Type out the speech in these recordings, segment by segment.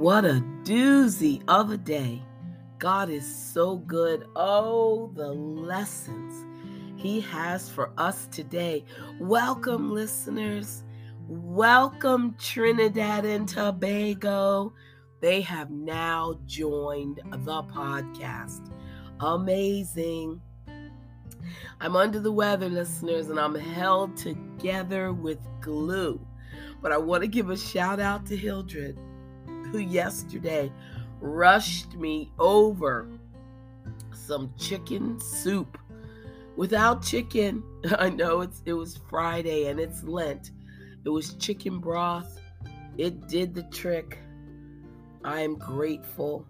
What a doozy of a day. God is so good. Oh, the lessons He has for us today. Welcome, listeners. Welcome, Trinidad and Tobago. They have now joined the podcast. Amazing. I'm under the weather, listeners, and I'm held together with glue. But I want to give a shout out to Hildred who yesterday rushed me over some chicken soup. Without chicken, I know it's it was Friday and it's Lent. It was chicken broth. It did the trick. I am grateful.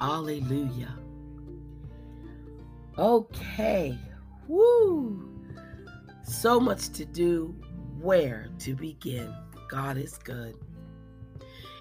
Hallelujah. Okay. Woo. So much to do. Where to begin? God is good.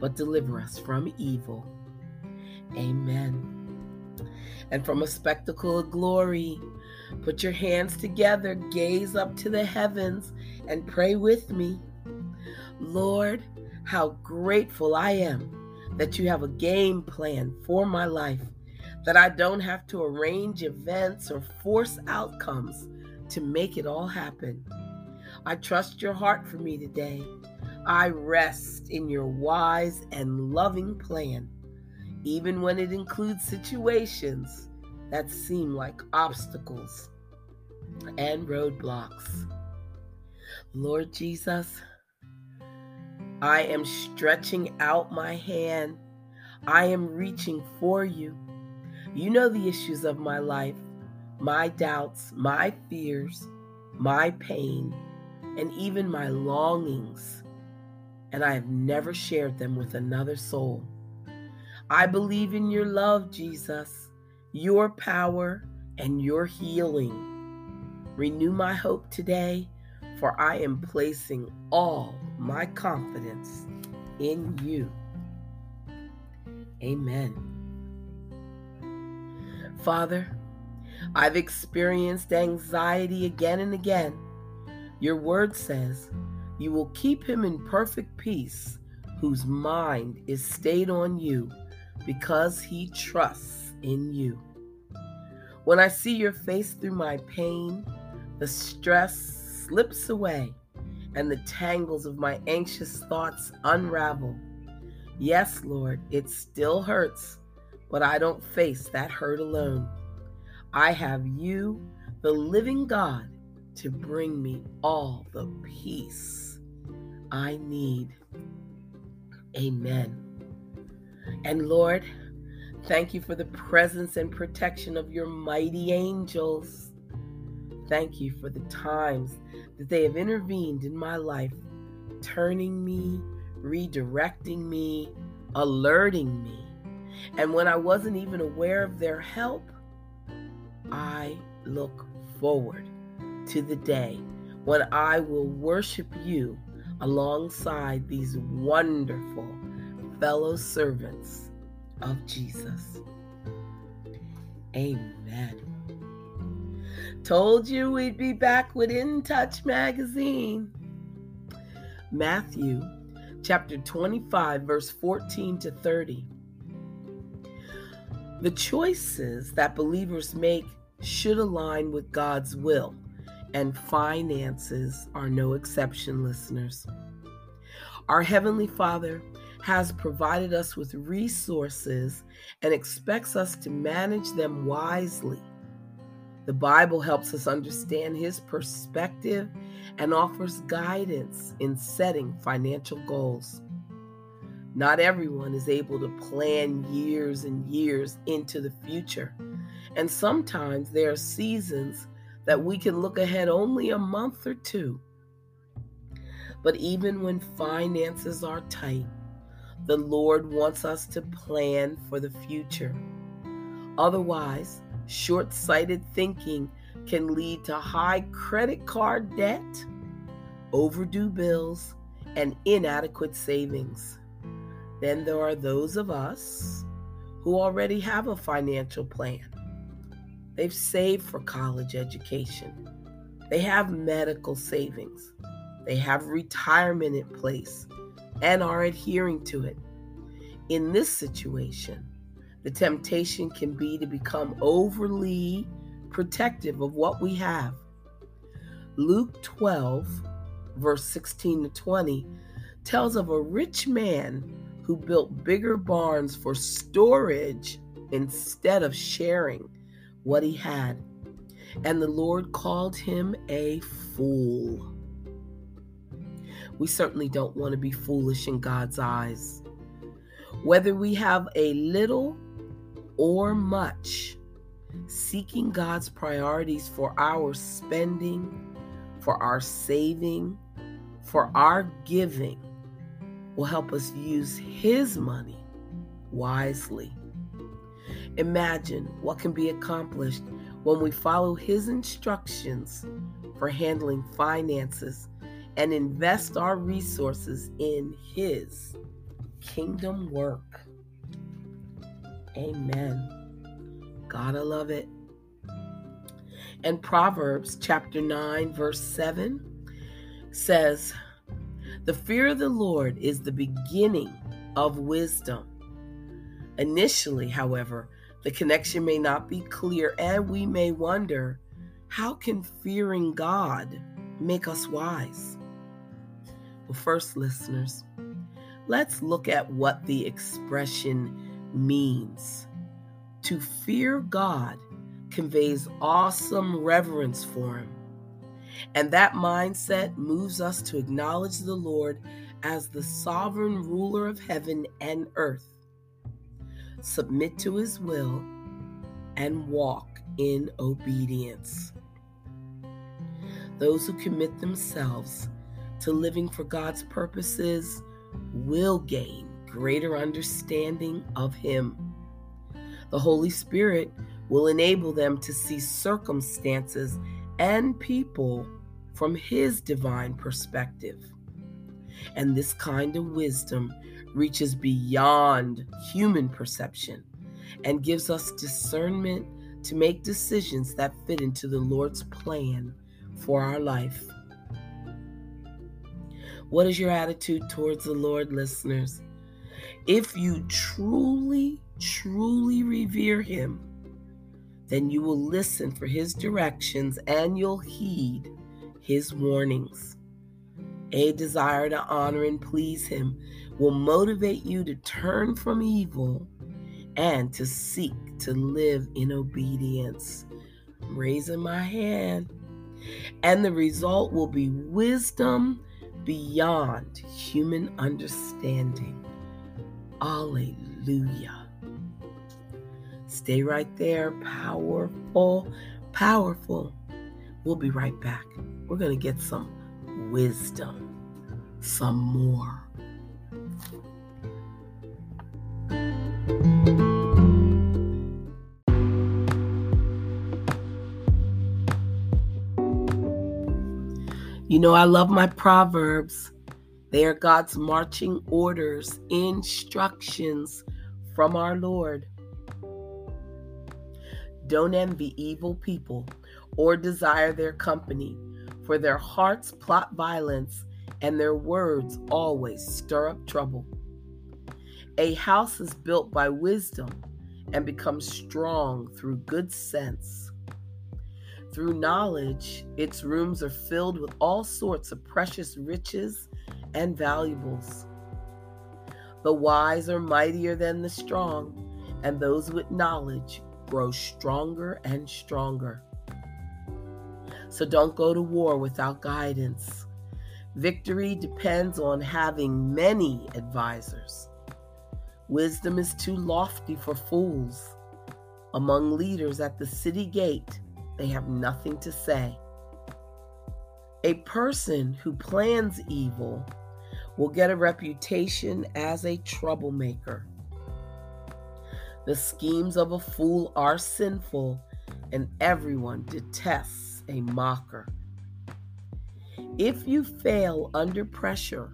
but deliver us from evil. Amen. And from a spectacle of glory, put your hands together, gaze up to the heavens, and pray with me. Lord, how grateful I am that you have a game plan for my life, that I don't have to arrange events or force outcomes to make it all happen. I trust your heart for me today I rest in your wise and loving plan, even when it includes situations that seem like obstacles and roadblocks. Lord Jesus, I am stretching out my hand. I am reaching for you. You know the issues of my life, my doubts, my fears, my pain, and even my longings and I have never shared them with another soul. I believe in your love, Jesus, your power, and your healing. Renew my hope today, for I am placing all my confidence in you. Amen. Father, I've experienced anxiety again and again. Your word says, you will keep him in perfect peace, whose mind is stayed on you because he trusts in you. When I see your face through my pain, the stress slips away and the tangles of my anxious thoughts unravel. Yes, Lord, it still hurts, but I don't face that hurt alone. I have you, the living God, to bring me all the peace I need. Amen. And Lord, thank you for the presence and protection of your mighty angels. Thank you for the times that they have intervened in my life, turning me, redirecting me, alerting me. And when I wasn't even aware of their help, I look forward to the day when I will worship you alongside these wonderful fellow servants of Jesus. Amen. Told you we'd be back with In Touch magazine. Matthew chapter 25, verse 14 to 30. The choices that believers make should align with God's will and finances are no exception, listeners. Our Heavenly Father has provided us with resources and expects us to manage them wisely. The Bible helps us understand His perspective and offers guidance in setting financial goals. Not everyone is able to plan years and years into the future, and sometimes there are seasons that we can look ahead only a month or two. But even when finances are tight, the Lord wants us to plan for the future. Otherwise, short sighted thinking can lead to high credit card debt, overdue bills, and inadequate savings. Then there are those of us who already have a financial plan. They've saved for college education, they have medical savings, they have retirement in place, and are adhering to it. In this situation, the temptation can be to become overly protective of what we have. Luke 12, verse 16 to 20, tells of a rich man who built bigger barns for storage instead of sharing what he had. And the Lord called him a fool. We certainly don't want to be foolish in God's eyes. Whether we have a little or much, seeking God's priorities for our spending, for our saving, for our giving will help us use His money wisely. Imagine what can be accomplished when we follow His instructions for handling finances and invest our resources in His kingdom work. Amen. Gotta love it. And Proverbs chapter 9, verse 7 says, The fear of the Lord is the beginning of wisdom. Initially, however, the connection may not be clear, and we may wonder how can fearing God make us wise? Well, first, listeners, let's look at what the expression means. To fear God conveys awesome reverence for Him. And that mindset moves us to acknowledge the Lord as the sovereign ruler of heaven and earth, submit to His will, and walk in obedience. Those who commit themselves to living for God's purposes will gain greater understanding of Him. The Holy Spirit will enable them to see circumstances and people from His divine perspective. And this kind of wisdom reaches beyond human perception and gives us discernment to make decisions that fit into the Lord's plan for our life. What is your attitude towards the Lord, listeners? If you truly, truly revere Him, then you will listen for His directions and you'll heed His warnings. A desire to honor and please Him will motivate you to turn from evil and to seek to live in obedience. I'm raising my hand. And the result will be wisdom beyond human understanding. Alleluia. Stay right there. Powerful, powerful. We'll be right back. We're going to get some wisdom, some more. You know, I love my Proverbs. They are God's marching orders, instructions from our Lord. Don't envy evil people or desire their company, for their hearts plot violence and their words always stir up trouble. A house is built by wisdom and becomes strong through good sense. Through knowledge, its rooms are filled with all sorts of precious riches and valuables. The wise are mightier than the strong, and those with knowledge grow stronger and stronger. So don't go to war without guidance. Victory depends on having many advisors. Wisdom is too lofty for fools. Among leaders at the city gate, they have nothing to say. A person who plans evil will get a reputation as a troublemaker. The schemes of a fool are sinful, and everyone detests a mocker. If you fail under pressure,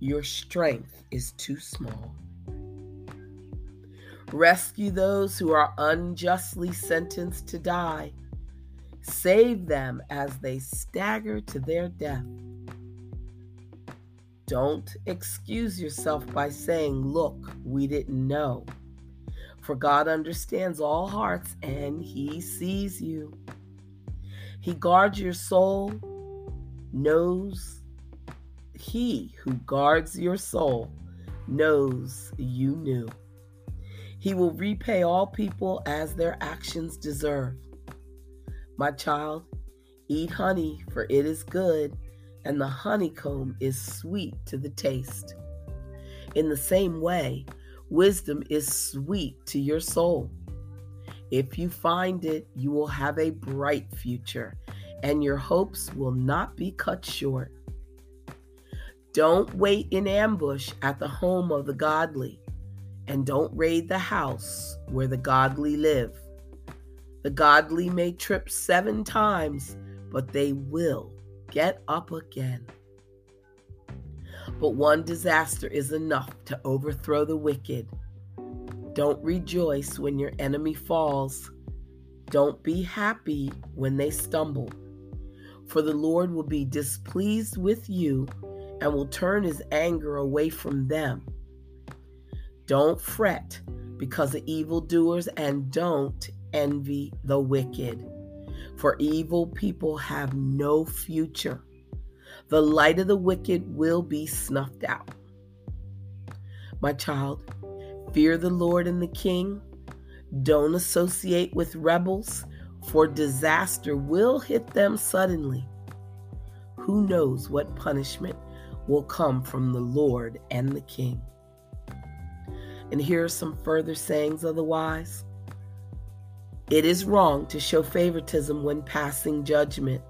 your strength is too small. Rescue those who are unjustly sentenced to die. Save them as they stagger to their death. Don't excuse yourself by saying, Look, we didn't know. For God understands all hearts and He sees you. He guards your soul, knows He who guards your soul knows you knew. He will repay all people as their actions deserve. My child, eat honey, for it is good, and the honeycomb is sweet to the taste. In the same way, wisdom is sweet to your soul. If you find it, you will have a bright future, and your hopes will not be cut short. Don't wait in ambush at the home of the godly and don't raid the house where the godly live. The godly may trip seven times, but they will get up again. But one disaster is enough to overthrow the wicked. Don't rejoice when your enemy falls. Don't be happy when they stumble. For the Lord will be displeased with you and will turn his anger away from them. Don't fret because of evildoers and don't envy the wicked. For evil people have no future. The light of the wicked will be snuffed out. My child, fear the Lord and the King. Don't associate with rebels, for disaster will hit them suddenly. Who knows what punishment will come from the Lord and the King? And here are some further sayings of the wise. It is wrong to show favoritism when passing judgment.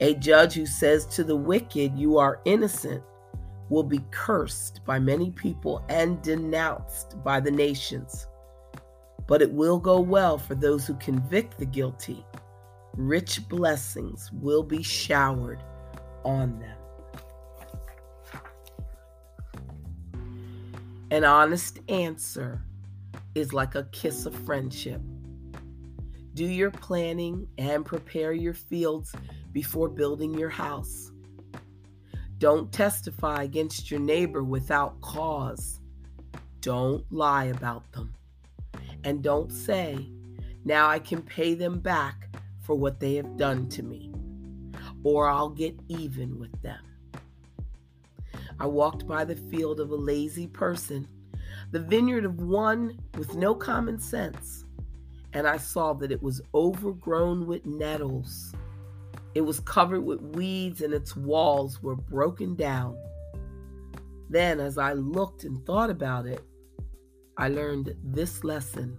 A judge who says to the wicked, You are innocent, will be cursed by many people and denounced by the nations. But it will go well for those who convict the guilty. Rich blessings will be showered on them. An honest answer is like a kiss of friendship. Do your planning and prepare your fields before building your house. Don't testify against your neighbor without cause. Don't lie about them. And don't say, now I can pay them back for what they have done to me, or I'll get even with them. I walked by the field of a lazy person, the vineyard of one with no common sense, and I saw that it was overgrown with nettles. It was covered with weeds, and its walls were broken down. Then, as I looked and thought about it, I learned this lesson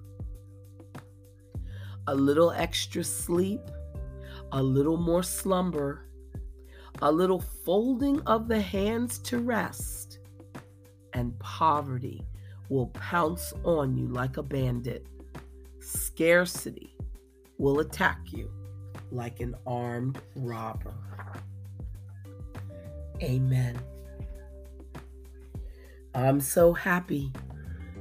a little extra sleep, a little more slumber, a little folding of the hands to rest, and poverty will pounce on you like a bandit. Scarcity will attack you like an armed robber. Amen. I'm so happy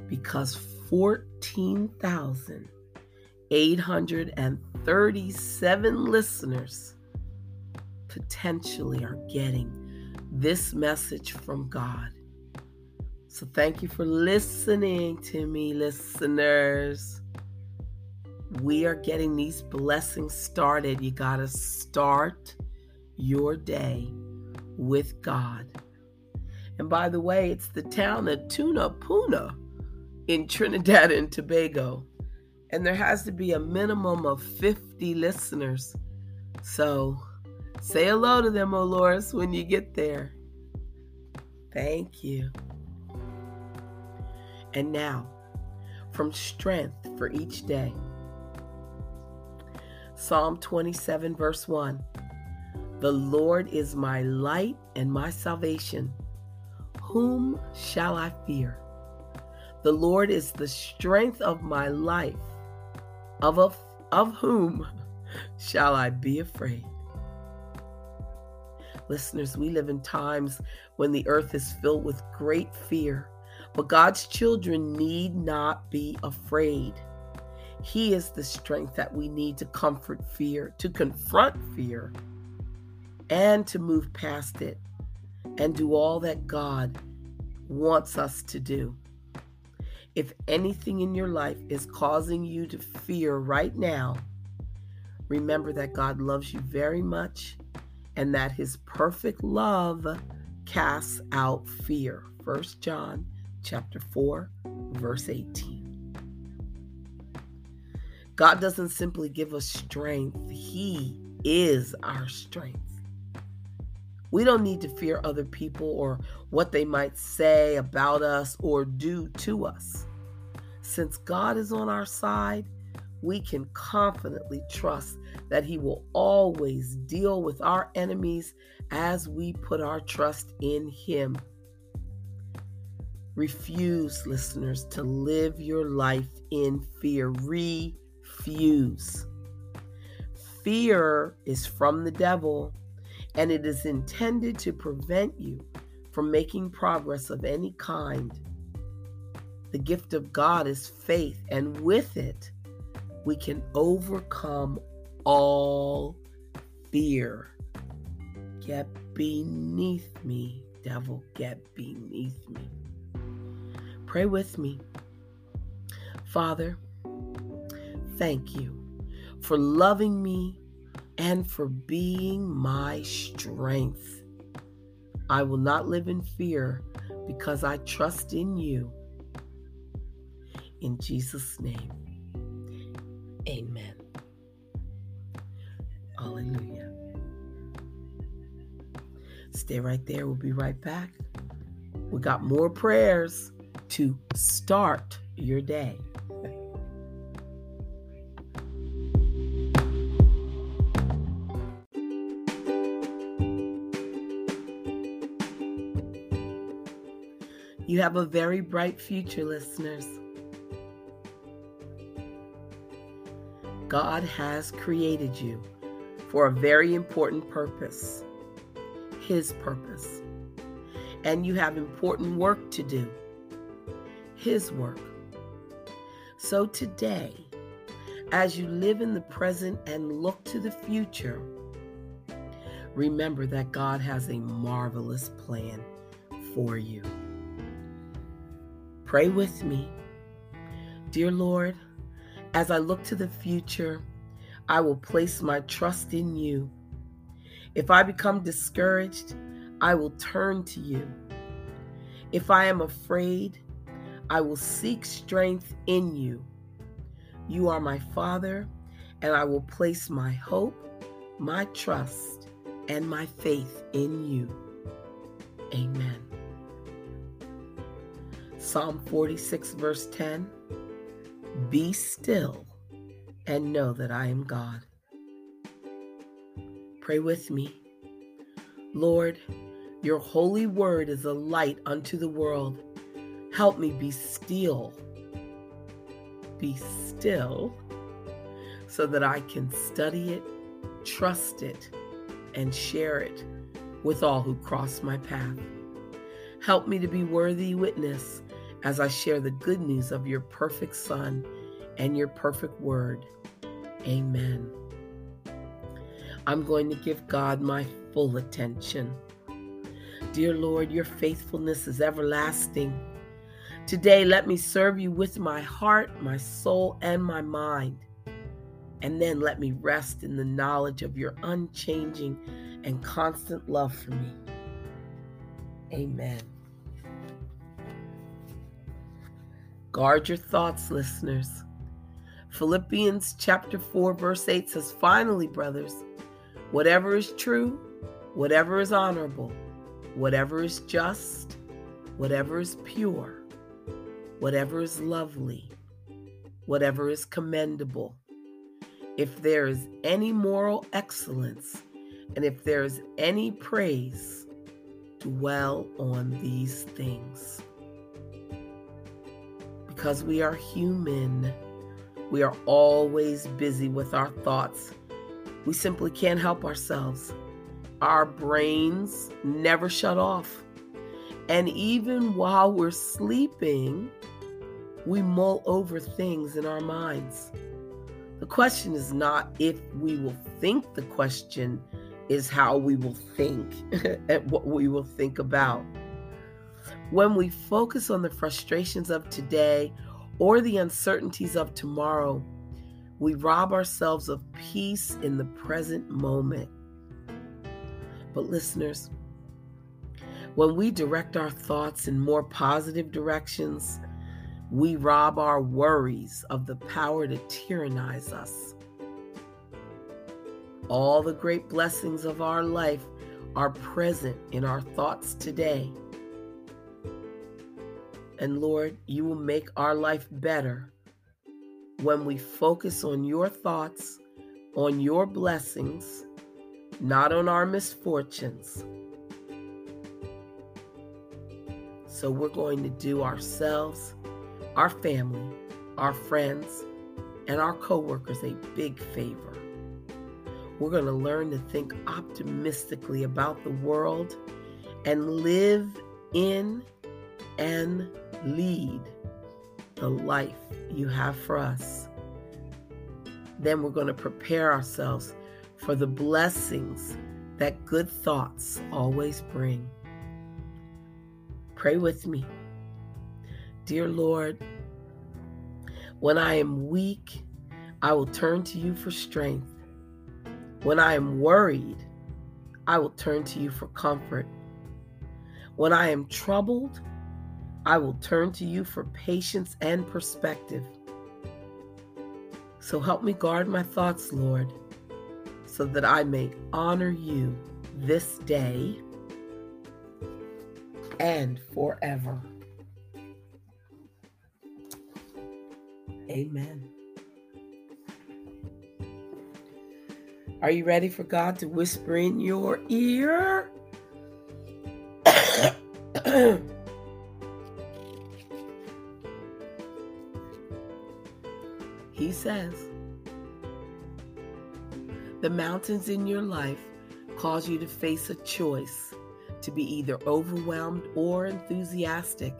because 14,837 listeners potentially are getting this message from God. So thank you for listening to me, listeners. We are getting these blessings started. You got to start your day with God. And by the way, it's the town of Tunapuna in Trinidad and Tobago. And there has to be a minimum of 50 listeners. So Say hello to them, Olores, when you get there. Thank you. And now, from strength for each day. Psalm 27, verse 1. The Lord is my light and my salvation. Whom shall I fear? The Lord is the strength of my life. Of, of, of whom shall I be afraid? Listeners, we live in times when the earth is filled with great fear, but God's children need not be afraid. He is the strength that we need to comfort fear, to confront fear, and to move past it and do all that God wants us to do. If anything in your life is causing you to fear right now, remember that God loves you very much and that his perfect love casts out fear. 1 John chapter 4 verse 18. God doesn't simply give us strength, he is our strength. We don't need to fear other people or what they might say about us or do to us. Since God is on our side, we can confidently trust that He will always deal with our enemies as we put our trust in Him. Refuse, listeners, to live your life in fear. Refuse. Fear is from the devil and it is intended to prevent you from making progress of any kind. The gift of God is faith, and with it, we can overcome all fear. Get beneath me, devil, get beneath me. Pray with me. Father, thank you for loving me and for being my strength. I will not live in fear because I trust in you. In Jesus' name, amen. Hallelujah. Stay right there. We'll be right back. We got more prayers to start your day. You have a very bright future, listeners. God has created you for a very important purpose His purpose. And you have important work to do His work. So today, as you live in the present and look to the future, remember that God has a marvelous plan for you. Pray with me. Dear Lord, as I look to the future, I will place my trust in you. If I become discouraged, I will turn to you. If I am afraid, I will seek strength in you. You are my Father, and I will place my hope, my trust, and my faith in you. Amen. Psalm 46, verse 10 Be still and know that I am God. Pray with me. Lord, your holy word is a light unto the world. Help me be still. Be still so that I can study it, trust it, and share it with all who cross my path. Help me to be worthy witness as I share the good news of your perfect Son and your perfect word. Amen. I'm going to give God my full attention. Dear Lord, your faithfulness is everlasting. Today, let me serve you with my heart, my soul, and my mind. And then let me rest in the knowledge of your unchanging and constant love for me. Amen. Guard your thoughts, listeners. Philippians chapter 4, verse 8 says, Finally, brothers, whatever is true, whatever is honorable, whatever is just, whatever is pure, whatever is lovely, whatever is commendable, if there is any moral excellence, And if there's any praise, dwell on these things. Because we are human, we are always busy with our thoughts. We simply can't help ourselves. Our brains never shut off. And even while we're sleeping, we mull over things in our minds. The question is not if we will think, the question is how we will think and what we will think about. When we focus on the frustrations of today or the uncertainties of tomorrow, we rob ourselves of peace in the present moment. But, listeners, when we direct our thoughts in more positive directions, we rob our worries of the power to tyrannize us. All the great blessings of our life are present in our thoughts today. And Lord, you will make our life better when we focus on your thoughts, on your blessings, not on our misfortunes. So we're going to do ourselves our family, our friends, and our coworkers a big favor. We're going to learn to think optimistically about the world and live in and lead the life you have for us. Then we're going to prepare ourselves for the blessings that good thoughts always bring. Pray with me. Dear Lord, when I am weak, I will turn to you for strength. When I am worried, I will turn to you for comfort. When I am troubled, I will turn to you for patience and perspective. So help me guard my thoughts, Lord, so that I may honor you this day and forever. Amen. Are you ready for God to whisper in your ear? says, The mountains in your life cause you to face a choice to be either overwhelmed or enthusiastic.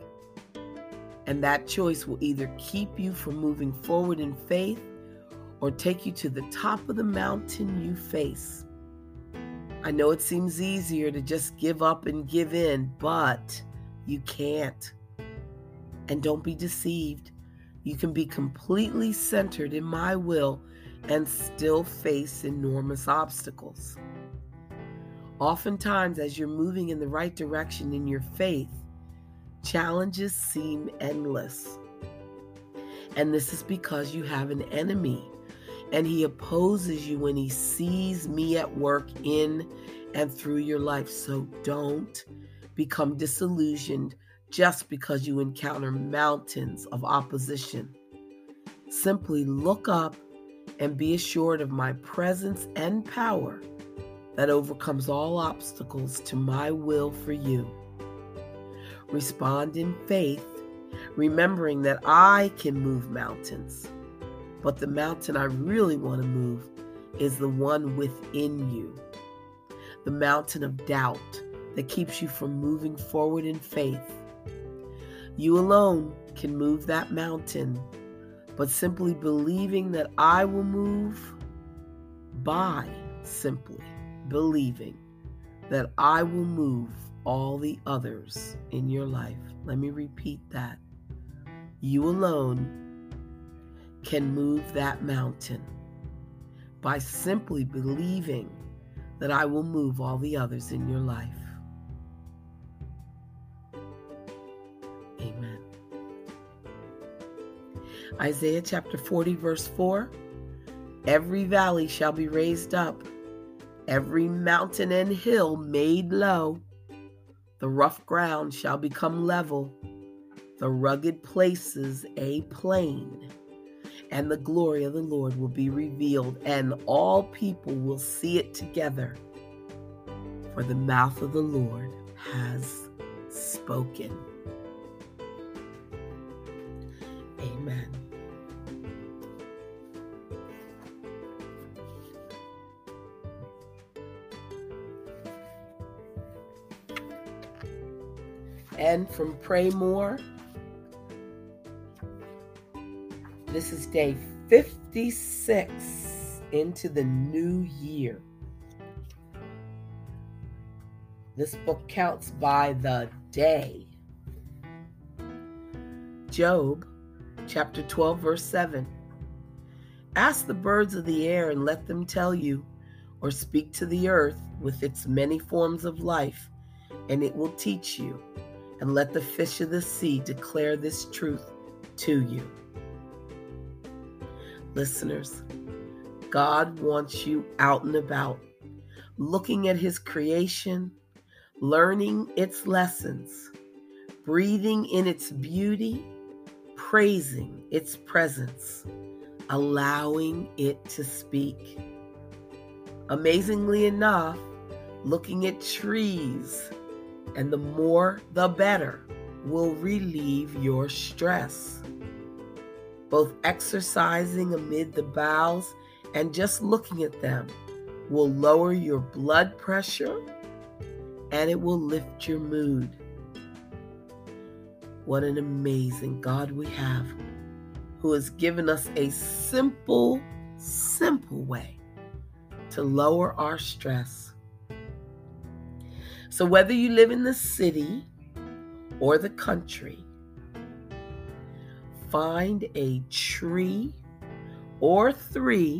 And that choice will either keep you from moving forward in faith or take you to the top of the mountain you face. I know it seems easier to just give up and give in, but you can't. And don't be deceived. You can be completely centered in my will and still face enormous obstacles. Oftentimes, as you're moving in the right direction in your faith, Challenges seem endless. And this is because you have an enemy and he opposes you when he sees me at work in and through your life. So don't become disillusioned just because you encounter mountains of opposition. Simply look up and be assured of my presence and power that overcomes all obstacles to my will for you respond in faith, remembering that I can move mountains. But the mountain I really want to move is the one within you. The mountain of doubt that keeps you from moving forward in faith. You alone can move that mountain, but simply believing that I will move by simply believing that I will move all the others in your life. Let me repeat that. You alone can move that mountain by simply believing that I will move all the others in your life. Isaiah chapter 40, verse 4 Every valley shall be raised up, every mountain and hill made low the rough ground shall become level, the rugged places a plain, and the glory of the Lord will be revealed, and all people will see it together, for the mouth of the Lord has spoken. Amen. And from Pray More, this is day 56 into the new year. This book counts by the day. Job chapter 12, verse 7. Ask the birds of the air and let them tell you, or speak to the earth with its many forms of life, and it will teach you. And let the fish of the sea declare this truth to you. Listeners, God wants you out and about, looking at His creation learning its lessons, breathing in its beauty, praising its presence, allowing it to speak. Amazingly enough, looking at trees, and the more the better, will relieve your stress. Both exercising amid the boughs and just looking at them will lower your blood pressure and it will lift your mood. What an amazing God we have who has given us a simple, simple way to lower our stress. So, whether you live in the city or the country, find a tree or three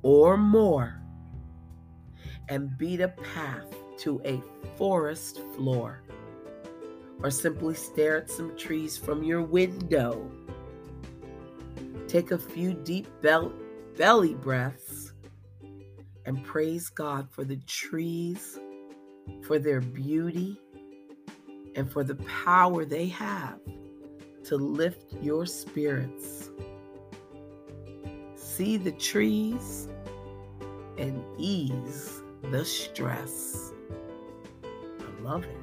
or more and beat a path to a forest floor, or simply stare at some trees from your window. Take a few deep belly breaths and praise God for the trees, for their beauty, and for the power they have to lift your spirits. See the trees and ease the stress I love it.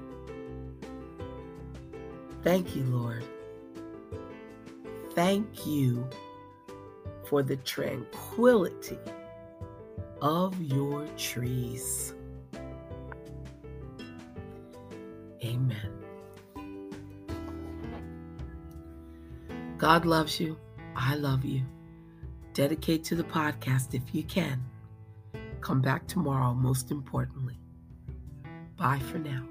Thank you, Lord. Thank you for the tranquility of your trees. Amen. God loves you. I love you. Dedicate to the podcast if you can. Come back tomorrow, most importantly. Bye for now.